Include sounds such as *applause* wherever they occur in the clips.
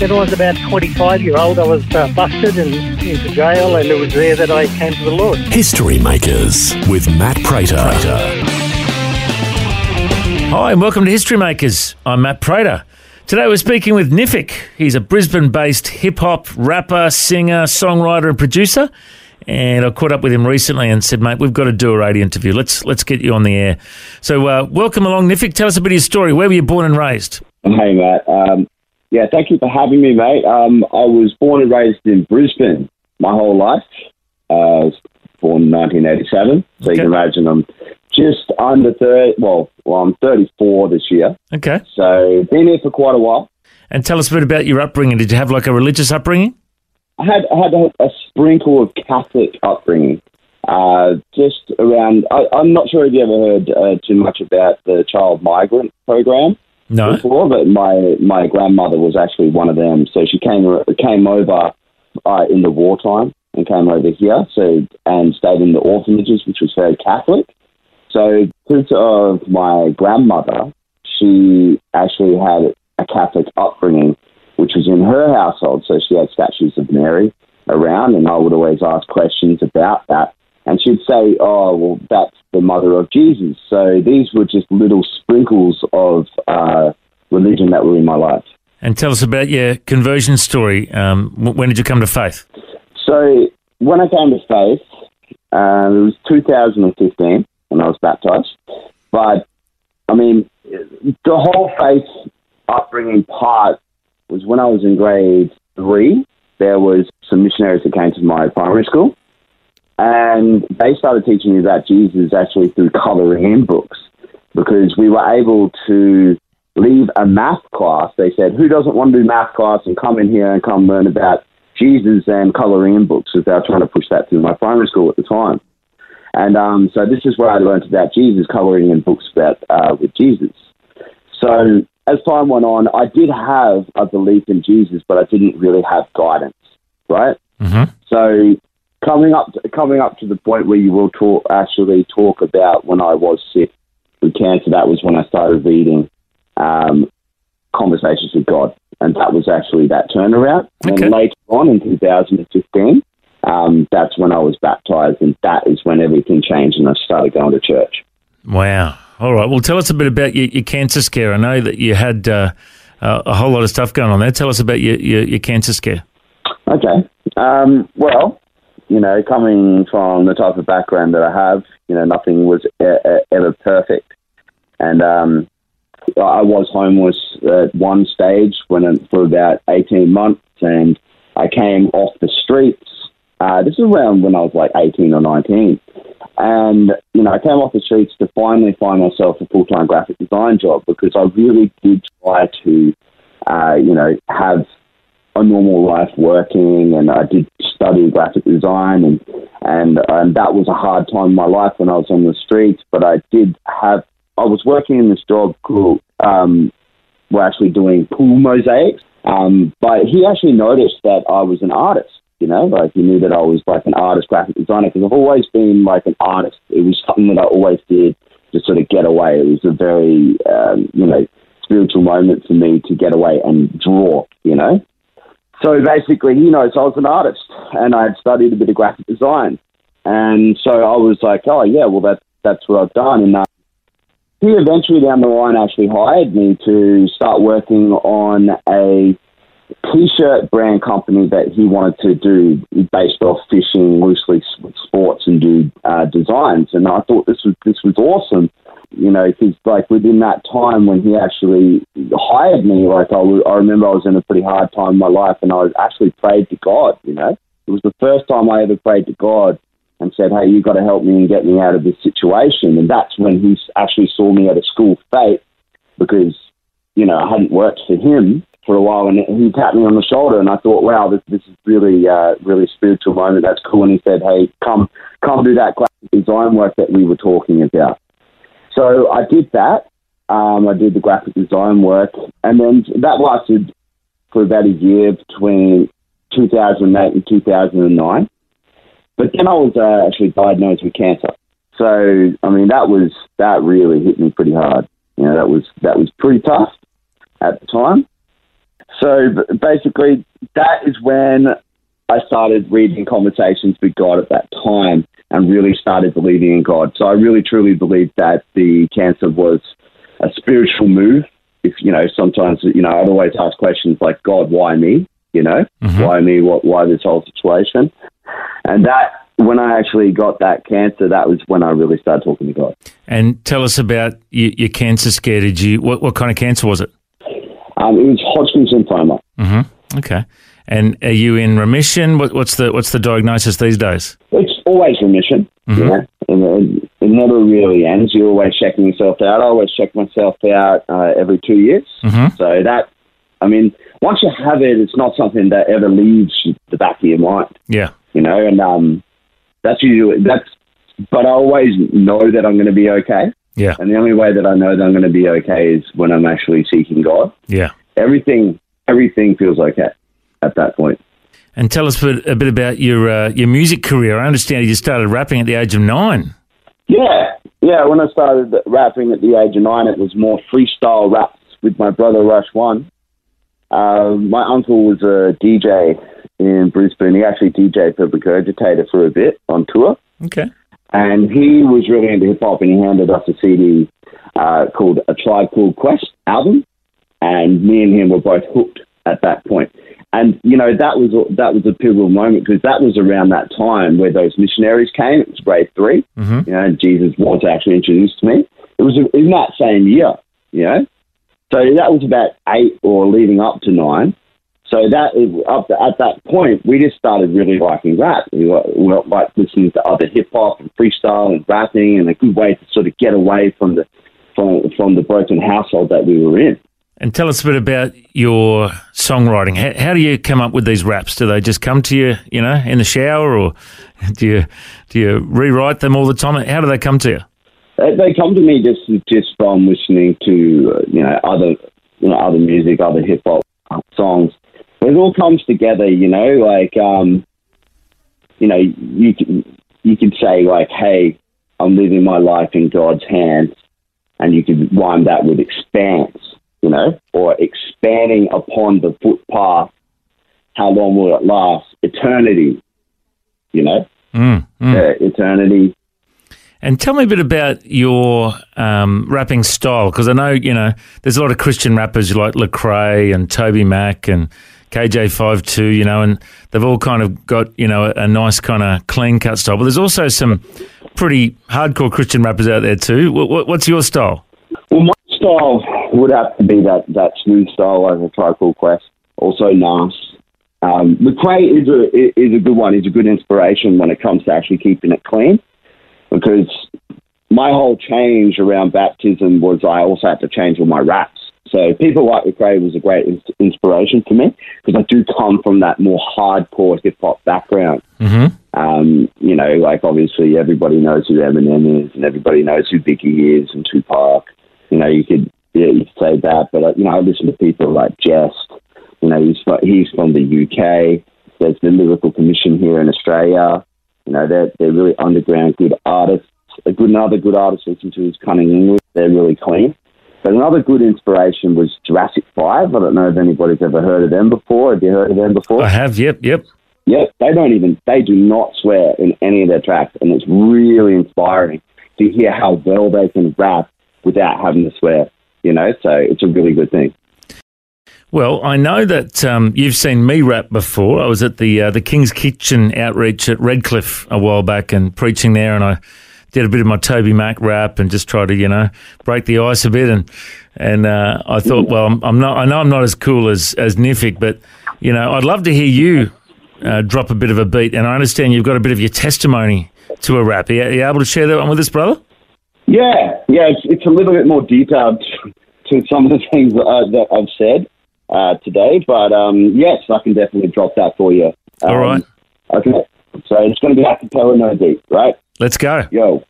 When I was about 25 year old, I was uh, busted and into jail, and it was there that I came to the Lord. History Makers with Matt Prater. Hi, and welcome to History Makers. I'm Matt Prater. Today we're speaking with Nifik. He's a Brisbane based hip hop rapper, singer, songwriter, and producer. And I caught up with him recently and said, mate, we've got to do a radio interview. Let's let's get you on the air. So, uh, welcome along, Nifik. Tell us a bit of your story. Where were you born and raised? Hey, Matt. Um, yeah, thank you for having me, mate. Um, I was born and raised in Brisbane my whole life. Uh, I was born in 1987, so Okay. you can imagine I'm just under 30. Well, well, I'm 34 this year, Okay. so been here for quite a while. And tell us a bit about your upbringing. Did you have like a religious upbringing? I had I had a, a sprinkle of Catholic upbringing. Uh, just around, I, I'm not sure if you ever heard uh, too much about the child migrant program. No. before, but my my grandmother was actually one of them. So she came came over uh, in the wartime and came over here. So and stayed in the orphanages, which was very Catholic. So because of my grandmother, she actually had a Catholic upbringing, which was in her household. So she had statues of Mary around, and I would always ask questions about that. And she'd say, "Oh, well, that's the mother of Jesus." So these were just little sprinkles of uh, religion that were in my life. And tell us about your conversion story. Um, when did you come to faith? So when I came to faith, uh, it was 2015 when I was baptized. But I mean, the whole faith upbringing part was when I was in grade three. There was some missionaries that came to my primary school, and they started teaching me about Jesus actually through coloring in books because we were able to leave a math class. They said, "Who doesn't want to do math class and come in here and come learn about Jesus and coloring in books?" Because they were trying to push that through my primary school at the time. And um, so this is where I learned about Jesus, coloring in books about uh, with Jesus. So as time went on, I did have a belief in Jesus, but I didn't really have guidance, right? Mm-hmm. So coming up to, coming up to the point where you will talk actually talk about when I was sick with cancer, that was when I started reading um, Conversations with God, and that was actually that turnaround. Okay. And later on in 2015, um, that's when I was baptized, and that is when everything changed, and I started going to church. Wow. All right. Well, tell us a bit about your, your cancer scare. I know that you had uh, uh, a whole lot of stuff going on there. Tell us about your, your, your cancer scare. Okay. Um, well, you know, coming from the type of background that I have, you know, nothing was ever perfect. And um, I was homeless at one stage when for about 18 months, and I came off the streets. Uh, this is around when I was like 18 or 19. And, you know, I came off the streets to finally find myself a full time graphic design job because I really did try to, uh, you know, have a normal life working and I did study graphic design and, and and that was a hard time in my life when I was on the streets but I did have I was working in this job called um, we're actually doing pool mosaics um, but he actually noticed that I was an artist you know like he knew that I was like an artist graphic designer because I've always been like an artist. It was something that I always did to sort of get away. It was a very um, you know spiritual moment for me to get away and draw you know so basically, he knows I was an artist and I had studied a bit of graphic design. And so I was like, oh, yeah, well, that, that's what I've done. And uh, he eventually down the line actually hired me to start working on a t shirt brand company that he wanted to do based off fishing loosely with sports, and do uh, designs. And I thought this was this was awesome, you know, because like within that time when he actually hired me, like I, w- I remember I was in a pretty hard time in my life, and I was actually prayed to God. You know, it was the first time I ever prayed to God and said, "Hey, you got to help me and get me out of this situation." And that's when he actually saw me at a school fete because you know I hadn't worked for him for a while, and he tapped me on the shoulder, and I thought, "Wow, this this is really uh, really spiritual moment. That's cool." And he said, "Hey, come come do that graphic design work that we were talking about." So I did that. Um, I did the graphic design work, and then that lasted for about a year between 2008 and 2009. But then I was uh, actually diagnosed with cancer. So I mean, that was that really hit me pretty hard. You know, that was that was pretty tough at the time. So basically, that is when I started reading Conversations with God at that time and really started believing in God. So I really truly believed that the cancer was a spiritual move. If you know, sometimes you know, I'd always ask questions like, "God, why me?" You know, mm-hmm. why me? What? Why this whole situation? And that, when I actually got that cancer, that was when I really started talking to God. And tell us about your, your cancer scare. Did you what, what kind of cancer was it? Um, it was Hodgkin's lymphoma. Mm-hmm. Okay. And are you in remission? What, what's the what's the diagnosis these days? It's always remission, you know, and it, it never really ends. You're always checking yourself out. I always check myself out uh, every two years. Mhm. So that, I mean, once you have it, it's not something that ever leaves the back of your mind, Yeah. you know, and um, that's usually, that's, but I always know that I'm going to be okay. Yeah. And the only way that I know that I'm going to be okay is when I'm actually seeking God. Yeah. Everything, everything feels okay at that point. And tell us a bit, about your uh, your music career. I understand you started rapping at the age of nine. Yeah, yeah. When I started rapping at the age of nine, it was more freestyle raps with my brother Rush One. Uh, my uncle was a DJ in Brisbane. He actually DJed for Regurgitator for a bit on tour, Okay. And he was really into hip hop. And he handed us a CD uh, called "A Tribe Called Quest" album, and me and him were both hooked at that point. And you know that was that was a pivotal moment because that was around that time where those missionaries came. It was grade 3 Mhm. You know, Jesus was actually introduced to me. It was in that same year. You know, so that was about eight or leading up to nine. So that up to, at that point, we just started really liking rap. We were, we were like listening to other hip hop and freestyle and rapping, and a good way to sort of get away from the from from the broken household that we were in. And tell us a bit about your songwriting. How, how do you come up with these raps? Do they just come to you, you know, in the shower, or *laughs* do you do you rewrite them all the time? How do they come to you? They, they come to me just just from listening to uh, you know other you know other music, other hip hop songs. It all comes together, you know. Like um, you know, you can you could say like, "Hey, I'm living my life in God's hands," and you could rhyme that with expanse, you know, or expanding upon the footpath. How long will it last? Eternity, you know, Mm, mm. uh, eternity. And tell me a bit about your um, rapping style, because I know you know there's a lot of Christian rappers like Lecrae and Toby Mac and KJ52, you know, and they've all kind of got you know a, nice kind of clean cut style. But there's also some pretty hardcore Christian rappers out there too. What, what, what's your style? Well, my style would have to be that, that smooth style a Tribe Quest. Also, Nas. Um, Lecrae is a is a good one. He's a good inspiration when it comes to actually keeping it clean. Because my whole change around baptism was I also had to change all my raps. So people like Lecrae was a great ins- inspiration for me because I do come from that more hardcore hip hop background. Mm-hmm. Um, you know, like obviously everybody knows who Eminem is and everybody knows who Biggie is and Tupac. You know, you could yeah, you could say that, but uh, you know, I listen to people like Jest. You know, he's fro- he's from the UK. There's the Lyrical Commission here in Australia. You know, they're they're really underground good artists. A good another good artist listen to is CunninLynguists. They're really clean. But another good inspiration was Jurassic Five. I don't know if anybody's ever heard of them before. Have you heard of them before? I have. Yep. Yep. Yep, they don't even they do not swear in any of their tracks, and it's really inspiring to hear how well they can rap without having to swear. You know, so it's a really good thing. Well, I know that um, you've seen me rap before. I was at the uh, the King's Kitchen outreach at Redcliffe a while back and preaching there, and I did a bit of my Toby Mac rap and just try to you know break the ice a bit. And and uh, I thought, well, I'm, I'm, not. I know I'm not as cool as as Nifik, but you know, I'd love to hear you uh, drop a bit of a beat. And I understand you've got a bit of your testimony to a rap. Are you, are you able to share that one with us, brother? Yeah, yeah, it's, it's a little bit more detailed *laughs* to some of the things that, uh, that I've said uh, today, but um, yes, I can definitely drop that for you. Um, All right. Okay, so it's going to be acapella, no beat, right? Let's go. Yo,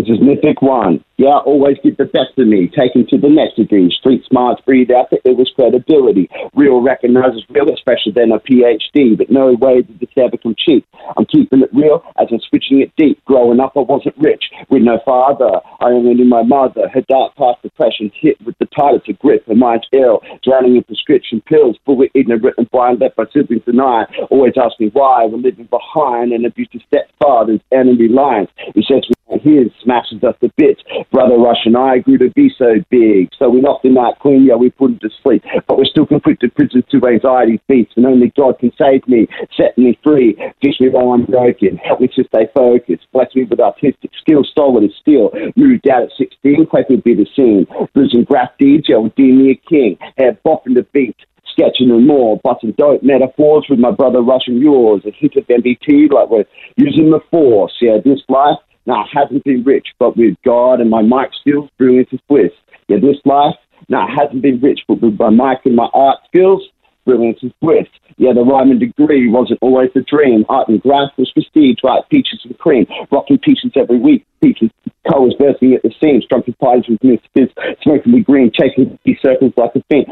this is Nifik One. Yeah, always get the best of me. Taken to the next degree. Street smarts breathe out it was credibility. Real recognizes real, especially than a PhD. But no way did this ever come cheap. I'm keeping it real as I'm switching it deep. Growing up, I wasn't rich with no father. I only knew my mother. Her dark past depression hit with the tightest of grip. Her mind's ill, drowning in prescription pills. Fully ignorant and blind, left by siblings deny. Always ask me why we're living behind an abusive stepfather's enemy lines. He says we his smashes us to bits. Brother Rush and I grew to be so big. So we knocked him out clean, yeah, we put him to sleep. But we're still conflicted prisoners to anxiety feats, and only God can save me, set me free, fix me while I'm broken, help me to stay focused, bless me with artistic skills, solid as steel. Moved out at 16, quite would be the scene. Losing graph deem me a king. Had bopping the beat, sketching and more, busting dope metaphors with my brother Rush and yours, a hit of MDT like we're using the force. Yeah, this life now, I haven't been rich, but with God and my mic skills, brilliant is bliss. Yeah, this life, now I haven't been rich, but with my mic and my art skills, brilliance is bliss. Yeah, the rhyme and degree wasn't always the dream. Art and graph was prestige, like peaches and cream. Rocking peaches every week, peaches colours bursting at the seams, drunken pies with mist fizz, smoking me green, chasing these circles like a fiend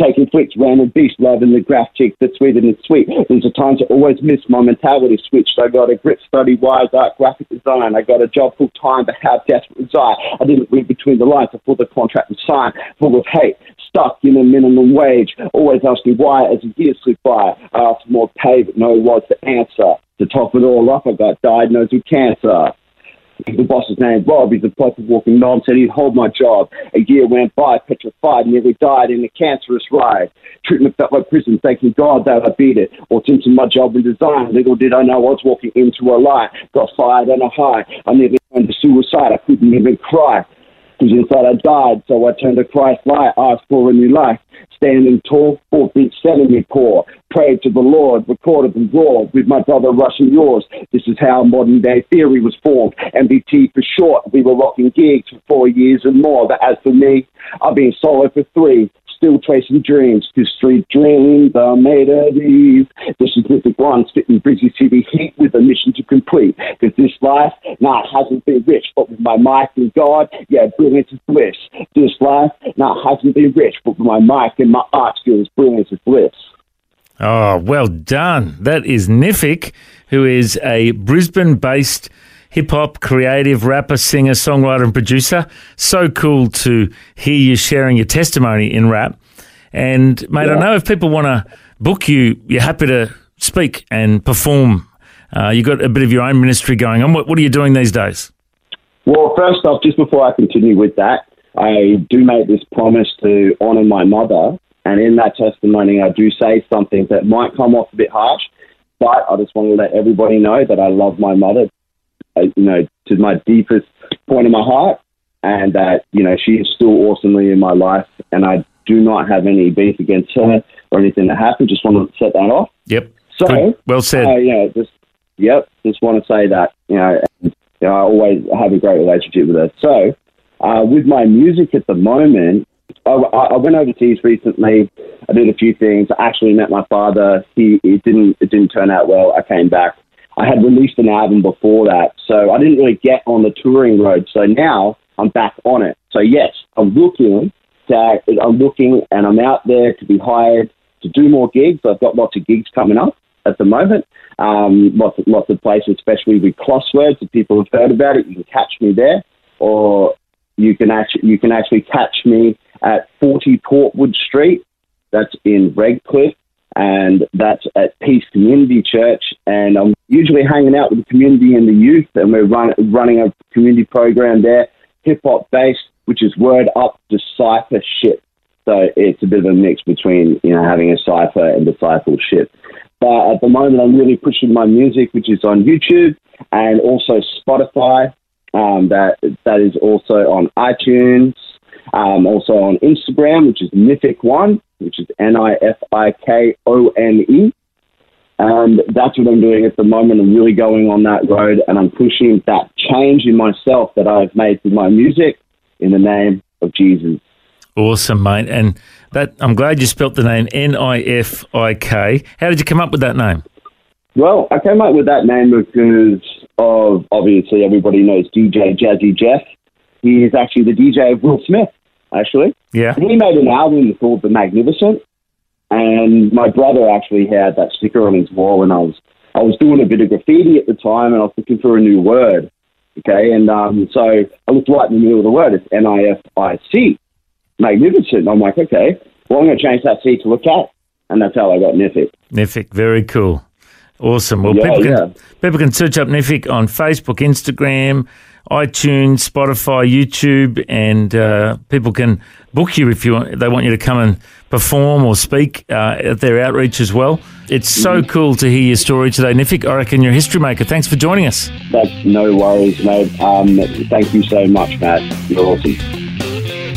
taking flicks, random beast, loving the graph chick that's sweeter than sweet. There's a time to always miss my mentality switched. I got a grit study wise art graphic design. I got a job full time, but how desperate was I? I didn't read between the lines before the contract was signed, full of hate. Stuck in a minimum wage, always asking why as the years slip by. I asked more pay, but no was the answer. To top it all up, I got diagnosed with cancer. The boss's name, Rob, he's a proper walking knob, said he'd hold my job. A year went by, petrified, nearly died in a cancerous ride. Treatment felt like prison, thanking God that I beat it. Or into my job in design, little did I know I was walking into a lie. Got fired on a high, I nearly went to suicide, I couldn't even cry. Because inside I died, so I turned to Christ light, asked for a new life. Standing tall, four feet seven me poor. Prayed to the Lord, recorded and roared with my brother rushing yours. This is how modern day theory was formed. MDT for short, we were rocking gigs for four years and more. But as for me, I've been solo for three still chasing dreams, because street dreams are made of these. This is Nifik One, spitting Brizzy City heat with a mission to complete. Because this life, nah, hasn't been rich, but with my mic and God, yeah, brilliance is bliss. This life, nah, hasn't been rich, but with my mic and my art skills, brilliance is bliss. Oh, well done. That is Nifik, who is a Brisbane based hip hop, creative, rapper, singer, songwriter, and producer. So cool to hear you sharing your testimony in rap. And, mate, yeah. I know if people want to book you, you're happy to speak and perform. Uh, you've got a bit of your own ministry going on. What, what are you doing these days? Well, first off, just before I continue with that, I do make this promise to honour my mother. And in that testimony, I do say something that might come off a bit harsh, but I just want to let everybody know that I love my mother you know, to my deepest point in my heart, and that you know she is still awesomely in my life, and I do not have any beef against her or anything that happened. Just want to set that off. Yep. So Good. well said. Uh, know, just yep. Just want to say that you know, and, you know, I always have a great relationship with her. So uh, with my music at the moment, I, I, went overseas recently. I did a few things. I actually met my father. He it didn't it didn't turn out well. I came back. I had released an album before that, so I didn't really get on the touring road. So now I'm back on it. So yes, I'm looking to, I'm looking and I'm out there to be hired to do more gigs. I've got lots of gigs coming up at the moment. Um, lots of, lots of places, especially with crosswords. If people have heard about it, you can catch me there, or you can actually you can actually catch me at 40 Portwood Street. That's in Redcliffe, and that's at Peace Community Church. And I'm usually hanging out with the community and the youth, and we're run, running a community program there, hip hop based, which is word up discipleship. So it's a bit of a mix between you know having a cipher and discipleship. But at the moment, I'm really pushing my music, which is on YouTube and also Spotify. Um, that that is also on iTunes. Um, also on Instagram, which is Nifik One, which is N I F I K O N E. And that's what I'm doing at the moment. I'm really going on that road and I'm pushing that change in myself that I've made through my music in the name of Jesus. Awesome, mate. And that I'm glad you spelt the name N I F I K. How did you come up with that name? Well, I came up with that name because of obviously everybody knows DJ Jazzy Jeff. He is actually the DJ of Will Smith, actually. Yeah. And he made an album called The Magnificent. And my brother actually had that sticker on his wall, and I was I was doing a bit of graffiti at the time, and I was looking for a new word. Okay, and um, so I looked right in the middle of the word. It's N I F I C, magnificent. I'm like, okay, well I'm going to change that C to look at, and that's how I got Nifik. Nifik, very cool. Awesome. Well, Yeah, people, can, yeah. people can search up Nifik on Facebook, Instagram, iTunes, Spotify, YouTube, and uh, people can book you if you want, they want you to come and perform or speak uh, at their outreach as well. It's so Mm-hmm. cool to hear your story today, Nifik. I reckon you're a history maker. Thanks for joining us. That's no worries, mate. Um, thank you so much, Matt. You're awesome.